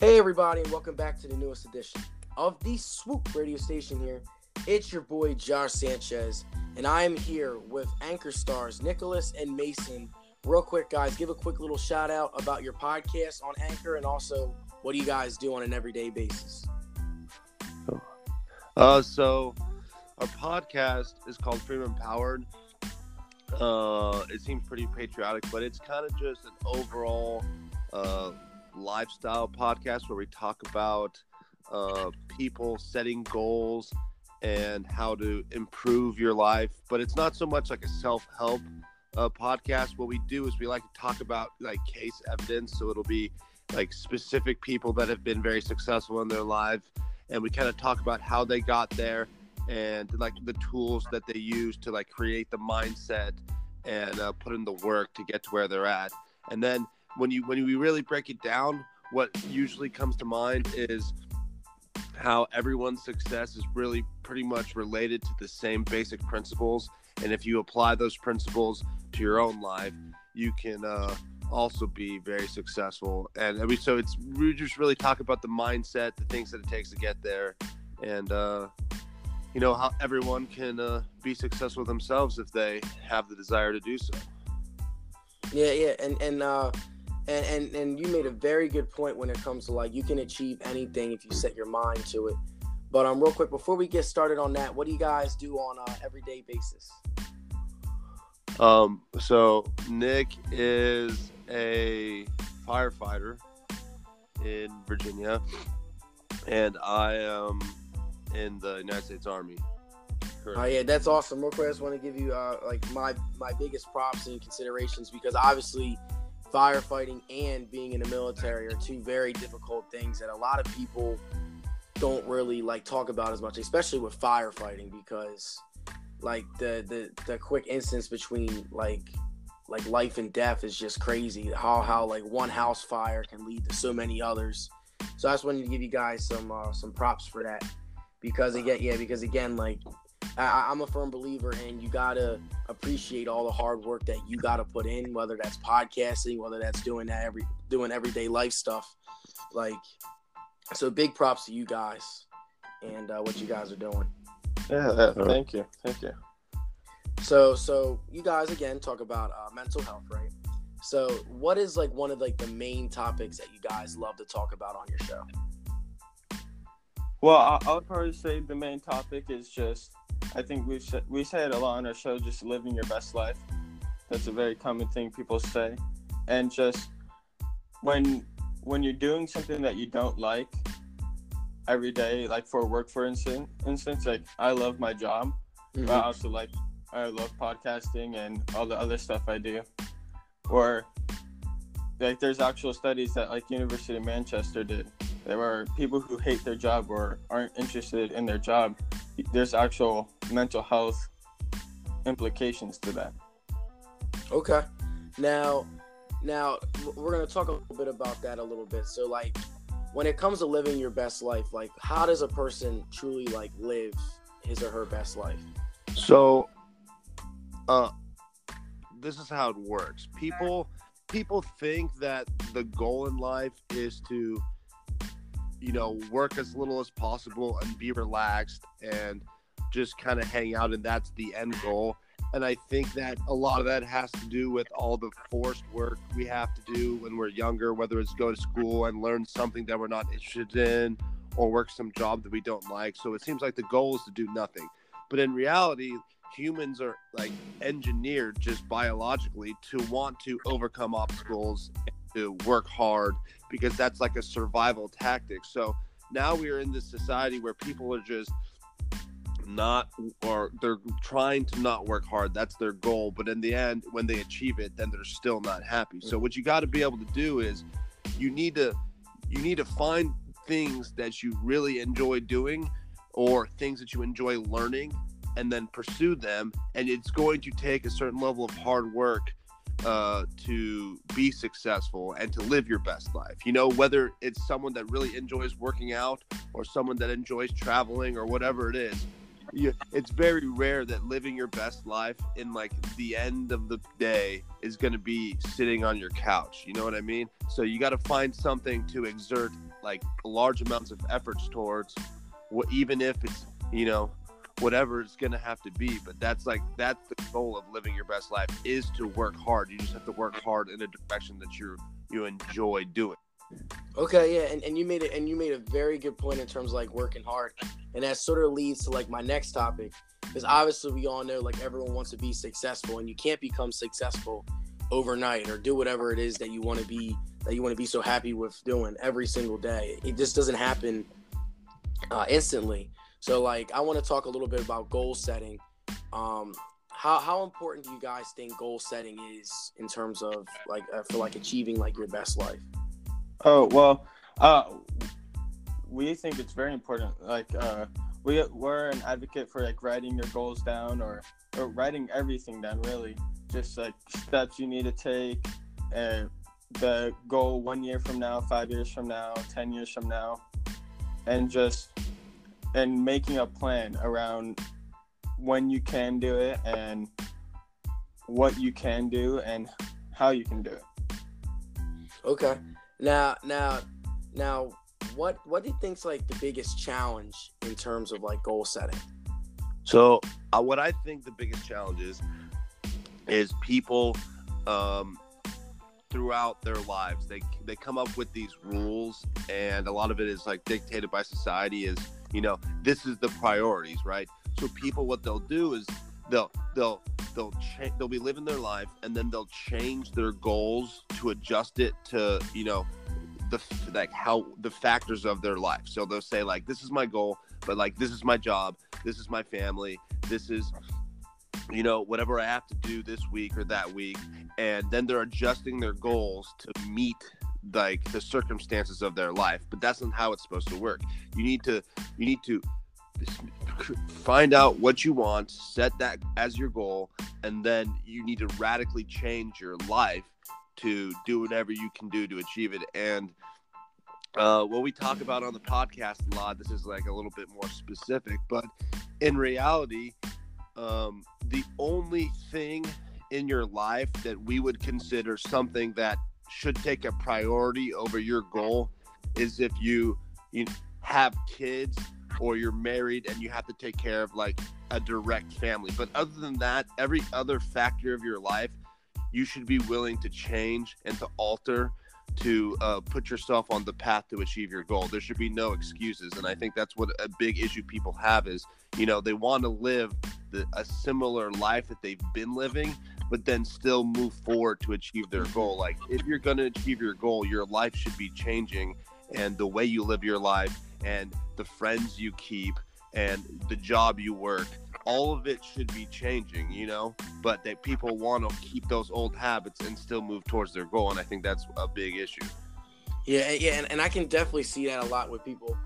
Hey, everybody, and welcome back to the newest edition of the Swoop radio station here. It's your boy, Josh Sanchez, and I am here with anchor stars Nicholas and Mason. Real quick, guys, give a quick little shout out about your podcast on Anchor and also what do you guys do on an everyday basis? Uh, so our podcast is called Freedom Empowered. Uh, it seems pretty patriotic, but it's kind of just an overall uh, lifestyle podcast where we talk about uh, people setting goals and how to improve your life. But it's not so much like a self help uh, podcast. What we do is we like to talk about like case evidence. So it'll be like specific people that have been very successful in their life. And we kind of talk about how they got there and like the tools that they use to like create the mindset and uh, put in the work to get to where they're at. And then when you when we really break it down, what usually comes to mind is how everyone's success is really pretty much related to the same basic principles. And if you apply those principles to your own life, you can uh, also be very successful. And I mean, so it's we just really talk about the mindset, the things that it takes to get there, and uh, you know how everyone can uh, be successful themselves if they have the desire to do so. Yeah, yeah, and and uh, and and and you made a very good point when it comes to like you can achieve anything if you set your mind to it. But um, real quick before we get started on that, what do you guys do on a everyday basis? Um, so Nick is a firefighter in Virginia, and I am in the United States Army. Oh yeah, that's awesome. Real quick, I just want to give you uh, like my my biggest props and considerations because obviously firefighting and being in the military are two very difficult things that a lot of people don't really like talk about as much, especially with firefighting because like the the the quick instance between like like life and death is just crazy. How how like one house fire can lead to so many others. So I just wanted to give you guys some uh, some props for that because again yeah because again like I, am a firm believer in you gotta appreciate all the hard work that you gotta put in, whether that's podcasting, whether that's doing that every doing everyday life stuff. Like, so big props to you guys and uh, what you guys are doing. Yeah, yeah thank you, thank you. So, so you guys again talk about uh, mental health, right? So, what is like one of like the main topics that you guys love to talk about on your show? Well, I, I would probably say the main topic is just I think we said we say it a lot on our show, just living your best life. That's a very common thing people say, and just when when you're doing something that you don't like every day, like for work, for instance, instance, like I love my job, mm-hmm. but I also like I love podcasting and all the other stuff I do, or like there's actual studies that like University of Manchester did. There are people who hate their job or aren't interested in their job there's actual mental health implications to that. Okay. Now, now we're gonna talk a little bit about that a little bit. So, like, when it comes to living your best life, like, how does a person truly like live his or her best life? So, uh, this is how it works. People, people think that the goal in life is to you know, work as little as possible and be relaxed and just kind of hang out. And that's the end goal. And I think that a lot of that has to do with all the forced work we have to do when we're younger, whether it's go to school and learn something that we're not interested in or work some job that we don't like. So it seems like the goal is to do nothing. But in reality, humans are like engineered just biologically to want to overcome obstacles to work hard because that's like a survival tactic. So now we're in this society where people are just not or they're trying to not work hard that's their goal but in the end when they achieve it then they're still not happy so what you got to be able to do is you need to you need to find things that you really enjoy doing or things that you enjoy learning and then pursue them and it's going to take a certain level of hard work uh, to be successful and to live your best life. You know, whether it's someone that really enjoys working out or someone that enjoys traveling or whatever it is, you, it's very rare that living your best life in like the end of the day is going to be sitting on your couch. You know what I mean? So you got to find something to exert like large amounts of efforts towards, even if it's you know whatever it's going to have to be. But that's like that's the goal of living your best life is to work hard. You just have to work hard in a direction that you you enjoy doing. Okay, yeah, and, and you made it and you made a very good point in terms of like working hard. And that sort of leads to like my next topic. Because obviously we all know like everyone wants to be successful and you can't become successful overnight or do whatever it is that you want to be that you want to be so happy with doing every single day. It just doesn't happen uh, instantly. So like I want to talk a little bit about goal setting. Um, how how important do you guys think goal setting is in terms of like uh, for like achieving like your best life? Oh well, uh, we think it's very important. Like uh, we we're an advocate for like writing your goals down or or writing everything down. Really, just like steps you need to take, and the goal one year from now, five years from now, ten years from now, and just and making a plan around when you can do it and what you can do and how you can do it. Okay. Now, now, now, what what do you think's like the biggest challenge in terms of like goal setting? So, uh, what I think the biggest challenge is is people um, throughout their lives they they come up with these rules, and a lot of it is like dictated by society. Is you know this is the priorities, right? So people, what they'll do is they'll they'll they'll change they'll be living their life and then they'll change their goals to adjust it to you know the like how the factors of their life. So they'll say like this is my goal but like this is my job this is my family this is you know whatever i have to do this week or that week. And then they're adjusting their goals to meet like the circumstances of their life but that's not how it's supposed to work. You need to you need to find out what you want, set that as your goal, and then you need to radically change your life to do whatever you can do to achieve it. And uh, what we talk about on the podcast a lot, this is like a little bit more specific, but in reality, um, the only thing in your life that we would consider something that should take a priority over your goal is if you you have kids or you're married and you have to take care of like a direct family. But other than that, every other factor of your life, you should be willing to change and to alter to uh, put yourself on the path to achieve your goal. There should be no excuses, and I think that's what a big issue people have is you know they want to live the, a similar life that they've been living, but then still move forward to achieve their goal. Like if you're going to achieve your goal, your life should be changing, and the way you live your life and the friends you keep and the job you work all of it should be changing you know? But that people want to keep those old habits and still move towards their goal and i think that's a big issue. Yeah yeah and, and i can definitely see that a lot with people.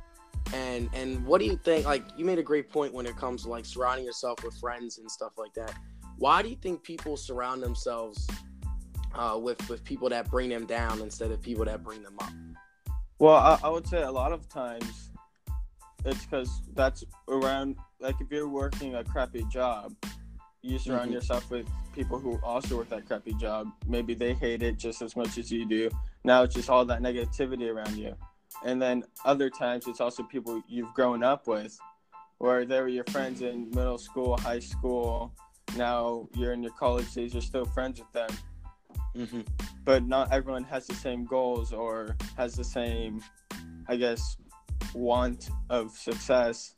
And and what do you think like you made a great point when it comes to like surrounding yourself with friends and stuff like that. Why do you think people surround themselves uh, with with people that bring them down instead of people that bring them up well, I, I would say a lot of times it's because that's around, like if you're working a crappy job, you surround mm-hmm. yourself with people who also work that crappy job. Maybe they hate it just as much as you do. Now it's just all that negativity around you. And then other times it's also people you've grown up with, where they were your friends in middle school, high school. Now you're in your college days, you're still friends with them. Mm-hmm. But not everyone has the same goals or has the same, I guess, want of success.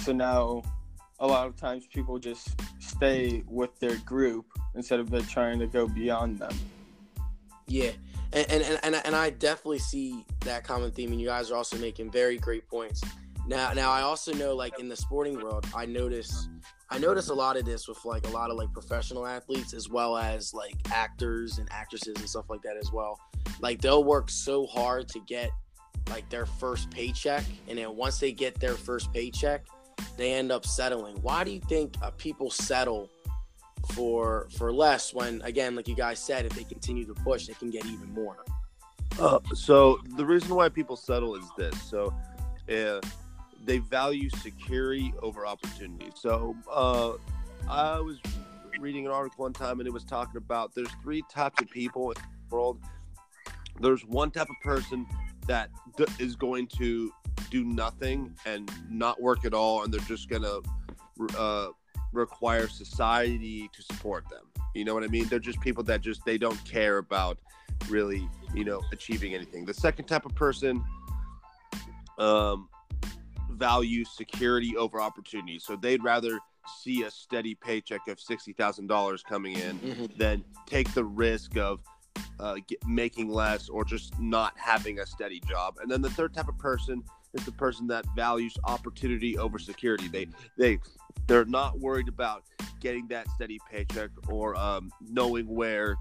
So now, a lot of times people just stay with their group instead of trying to go beyond them. Yeah, and and, and, and I definitely see that common theme, and you guys are also making very great points. Now, now I also know, like in the sporting world, I notice I notice a lot of this with like a lot of like professional athletes as well as like actors and actresses and stuff like that as well. Like they'll work so hard to get like their first paycheck, and then once they get their first paycheck, they end up settling. Why do you think uh, people settle for for less when again, like you guys said, if they continue to push, they can get even more? Uh, so the reason why people settle is this. So, uh, they value security over opportunity. So uh, I was reading an article one time and it was talking about there's three types of people in the world. There's one type of person that d- is going to do nothing and not work at all, and they're just gonna uh, require society to support them. You know what I mean? They're just people that just they don't care about really, you know, achieving anything. The second type of person um, value security over opportunity, so they'd rather see a steady paycheck of sixty thousand dollars coming in Mm-hmm. than take the risk of uh, get, making less or just not having a steady job. And then the third type of person is the person that values opportunity over security. They they they're not worried about getting that steady paycheck or um, knowing where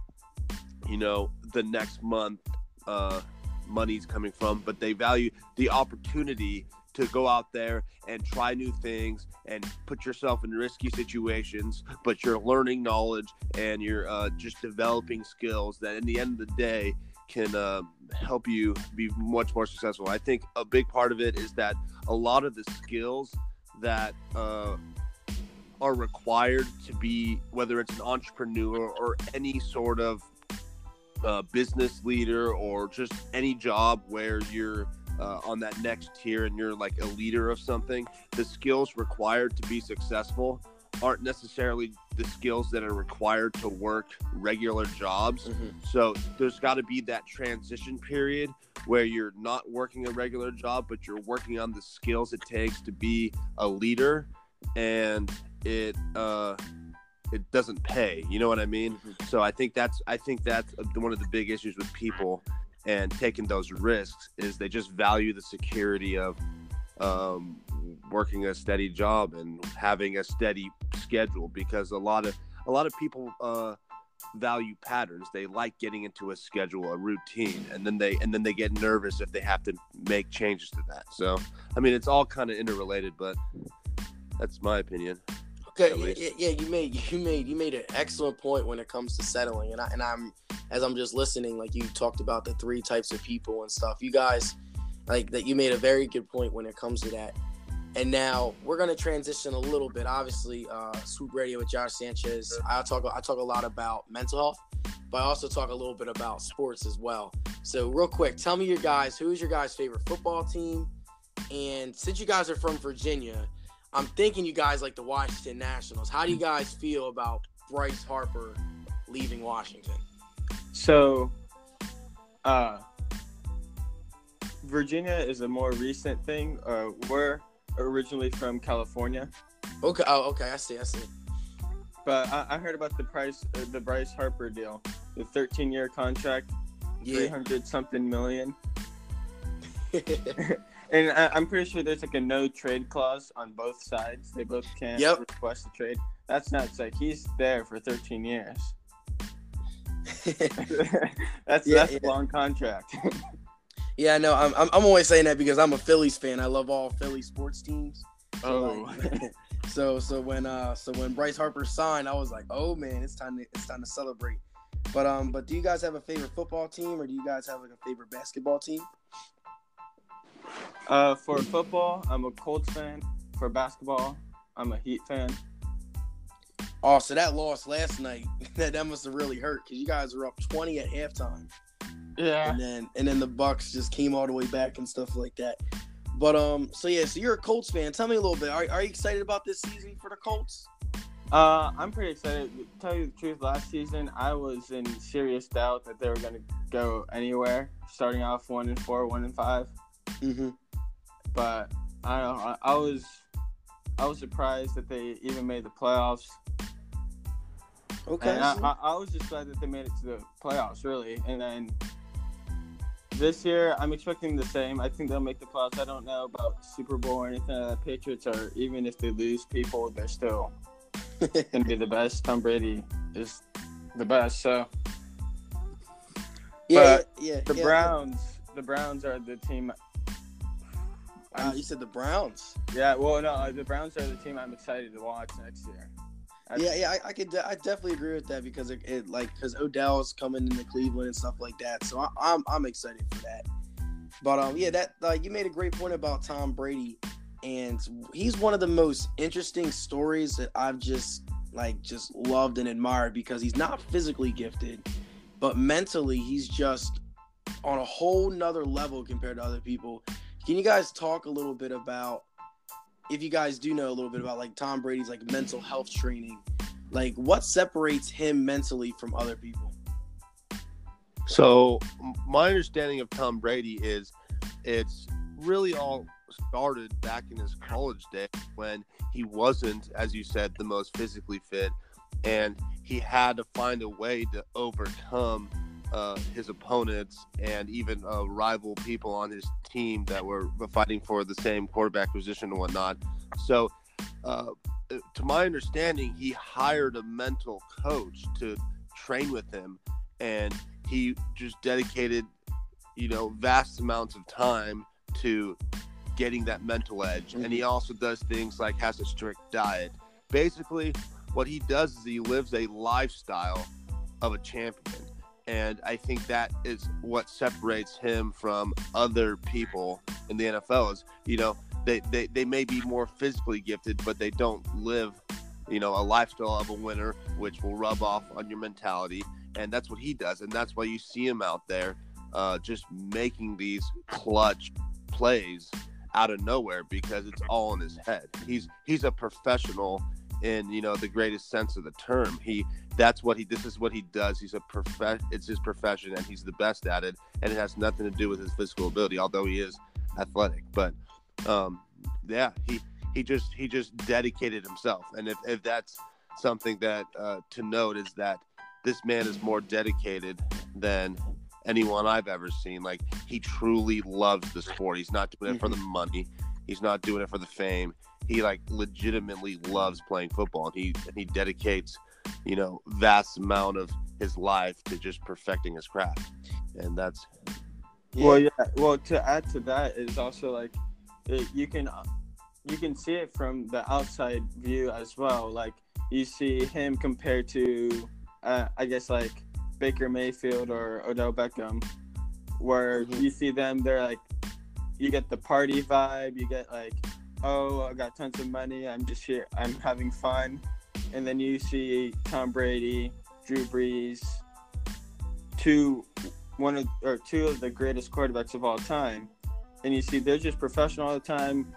you know the next month uh, money's coming from, but they value the opportunity to go out there and try new things and put yourself in risky situations, but you're learning knowledge and you're uh, just developing skills that, in the end of the day, can uh, help you be much more successful. I think a big part of it is that a lot of the skills that uh, are required to be, whether it's an entrepreneur or any sort of uh, business leader or just any job where you're uh, on that next tier and you're like a leader of something, the skills required to be successful aren't necessarily the skills that are required to work regular jobs. Mm-hmm. So there's got to be that transition period where you're not working a regular job, but you're working on the skills it takes to be a leader, and it uh, it doesn't pay. You know what I mean? So I think that's I think that's one of the big issues with people and taking those risks is they just value the security of um, working a steady job and having a steady schedule because a lot of a lot of people uh, value patterns. They like getting into a schedule, a routine, and then they and then they get nervous if they have to make changes to that. So I mean, it's all kind of interrelated, but that's my opinion. Okay, At yeah, least. yeah, yeah, you made you made you made an excellent point when it comes to settling, and I and I'm as I'm just listening, like you talked about the three types of people and stuff. You guys, like that, you made a very good point when it comes to that. And now we're gonna transition a little bit. Obviously, uh, Swoop Radio with Josh Sanchez. I talk I talk a lot about mental health, but I also talk a little bit about sports as well. So real quick, tell me your guys. Who is your guys' favorite football team? And since you guys are from Virginia, I'm thinking you guys like the Washington Nationals. How do you guys feel about Bryce Harper leaving Washington? So, uh, Virginia is a more recent thing. Uh, we're originally from California, Okay. Oh, okay. I see. I see. but I, I heard about the price, uh, the Bryce Harper deal, the 13 year contract, Yeah. 300 something million. And I, I'm pretty sure there's like a no trade clause on both sides. They both can't Yep. request a trade. That's nuts. Like he's there for 13 years. that's Yeah, that's yeah. a long contract. yeah. No, I'm, I'm I'm always saying that because I'm a Phillies fan. I love all Philly sports teams. So, oh, like, so so when uh so when Bryce Harper signed, I was like, oh man, it's time to it's time to celebrate. But um, but do you guys have a favorite football team, or do you guys have like a favorite basketball team? uh, for football, I'm a Colts fan. For basketball, I'm a Heat fan. Oh, so that loss last night, that that must have really hurt because you guys were up 20 at halftime. Yeah. and then and then the Bucks just came all the way back and stuff like that. But um, so yeah, so you're a Colts fan. Tell me a little bit. Are, are you excited about this season for the Colts? Uh, I'm pretty excited. To tell you the truth, last season I was in serious doubt that they were gonna go anywhere. Starting off one and four, one and five. Mm-hmm. But I don't know. I, I was I was surprised that they even made the playoffs. Okay. And I, I, I was just glad that they made it to the playoffs, really. And then this year, I'm expecting the same. I think they'll make the playoffs. I don't know about Super Bowl or anything like that. Patriots are, even if they lose people, they're still going to be the best. Tom Brady is the best. So yeah, but yeah. the yeah. Browns, the Browns are the team. Uh, you said the Browns. Yeah, well, no, the Browns are the team I'm excited to watch next year. Yeah, yeah. I, I could. De- I definitely agree with that because it, it like because Odell's coming into Cleveland and stuff like that. So I, I'm I'm excited for that. But um, yeah, that like you made a great point about Tom Brady. and he's one of the most interesting stories that I've just like just loved and admired because he's not physically gifted, but mentally he's just on a whole nother level compared to other people. Can you guys talk a little bit about if you guys do know a little bit about like Tom Brady's like mental health training, like what separates him mentally from other people? So my understanding of Tom Brady is it's really all started back in his college day when he wasn't, as you said, the most physically fit, and he had to find a way to overcome uh, his opponents and even uh, rival people on his team that were fighting for the same quarterback position and whatnot. So, uh, to my understanding, he hired a mental coach to train with him, and he just dedicated, you know, vast amounts of time to getting that mental edge. And he mm-hmm. also does things like has a strict diet. Basically, what he does is he lives a lifestyle of a champion. And I think that is what separates him from other people in the NFL is, you know, they, they, they may be more physically gifted, but they don't live, you know, a lifestyle of a winner, which will rub off on your mentality. And that's what he does. And that's why you see him out there uh, just making these clutch plays out of nowhere because it's all in his head. He's he's a professional in you know the greatest sense of the term. He that's what he this is what he does. He's a prof it's his profession and he's the best at it and it has nothing to do with his physical ability although he is athletic. But um yeah, he he just he just dedicated himself and if if that's something that uh, to note is that this man is more dedicated than anyone I've ever seen. Like he truly loves the sport. He's not doing it for the mm-hmm. money. He's not doing it for the fame. He like legitimately loves playing football, and he and he dedicates, you know, vast amount of his life to just perfecting his craft, and that's. Yeah. Well, yeah. Well, to add to that is also like, it, you can, you can see it from the outside view as well. Like you see him compared to, uh, I guess like Baker Mayfield or Odell Beckham, where mm-hmm. you see them, they're like, you get the party vibe, you get like, oh, I got tons of money, I'm just here, I'm having fun. And then you see Tom Brady, Drew Brees, two, one of or two of the greatest quarterbacks of all time, and you see they're just professional all the time.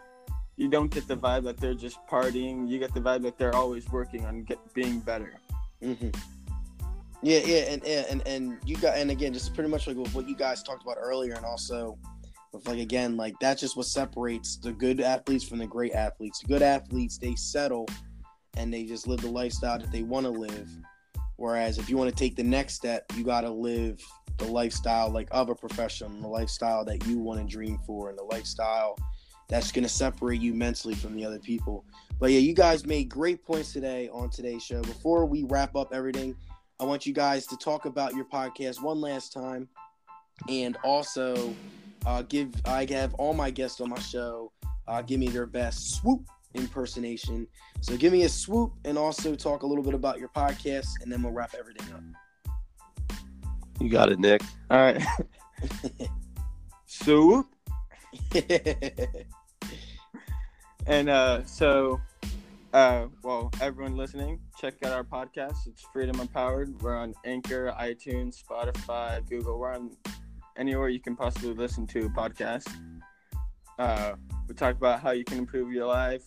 You don't get the vibe that they're just partying. You get the vibe that they're always working on get, being better. Mm-hmm. Yeah, yeah, and and and you got and again, just pretty much like what you guys talked about earlier, and also with like again, like that's just what separates the good athletes from the great athletes. The good athletes they settle and they just live the lifestyle that they want to live. Whereas if you want to take the next step, you got to live the lifestyle like of a professional, the lifestyle that you want to dream for, and the lifestyle that's going to separate you mentally from the other people. But yeah, you guys made great points today on today's show. Before we wrap up everything, I want you guys to talk about your podcast one last time, and also uh, give I have all my guests on my show uh, give me their best swoop impersonation. So give me a swoop, and also talk a little bit about your podcast, and then we'll wrap everything up. You got it, Nick. All right. swoop. and uh, so uh, well, everyone listening, check out our podcast. It's Freedom Empowered. We're on Anchor, iTunes, Spotify, Google. We're on anywhere you can possibly listen to a podcast. Uh, we talk about how you can improve your life,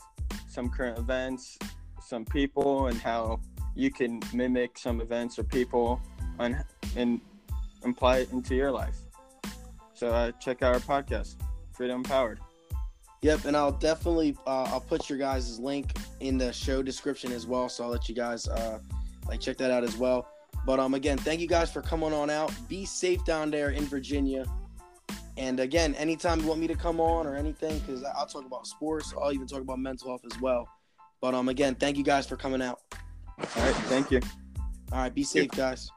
some current events, some people, and how you can mimic some events or people on, and apply it into your life. So uh, check out our podcast, Freedom Empowered. Yep, and I'll definitely uh, I'll put your guys' link in the show description as well, so I'll let you guys uh, like check that out as well. But um, again, thank you guys for coming on out. Be safe down there in Virginia. And again, anytime you want me to come on or anything, because I'll talk about sports, I'll even talk about mental health as well. But um, again, thank you guys for coming out. All right, thank you. All right, be safe, guys.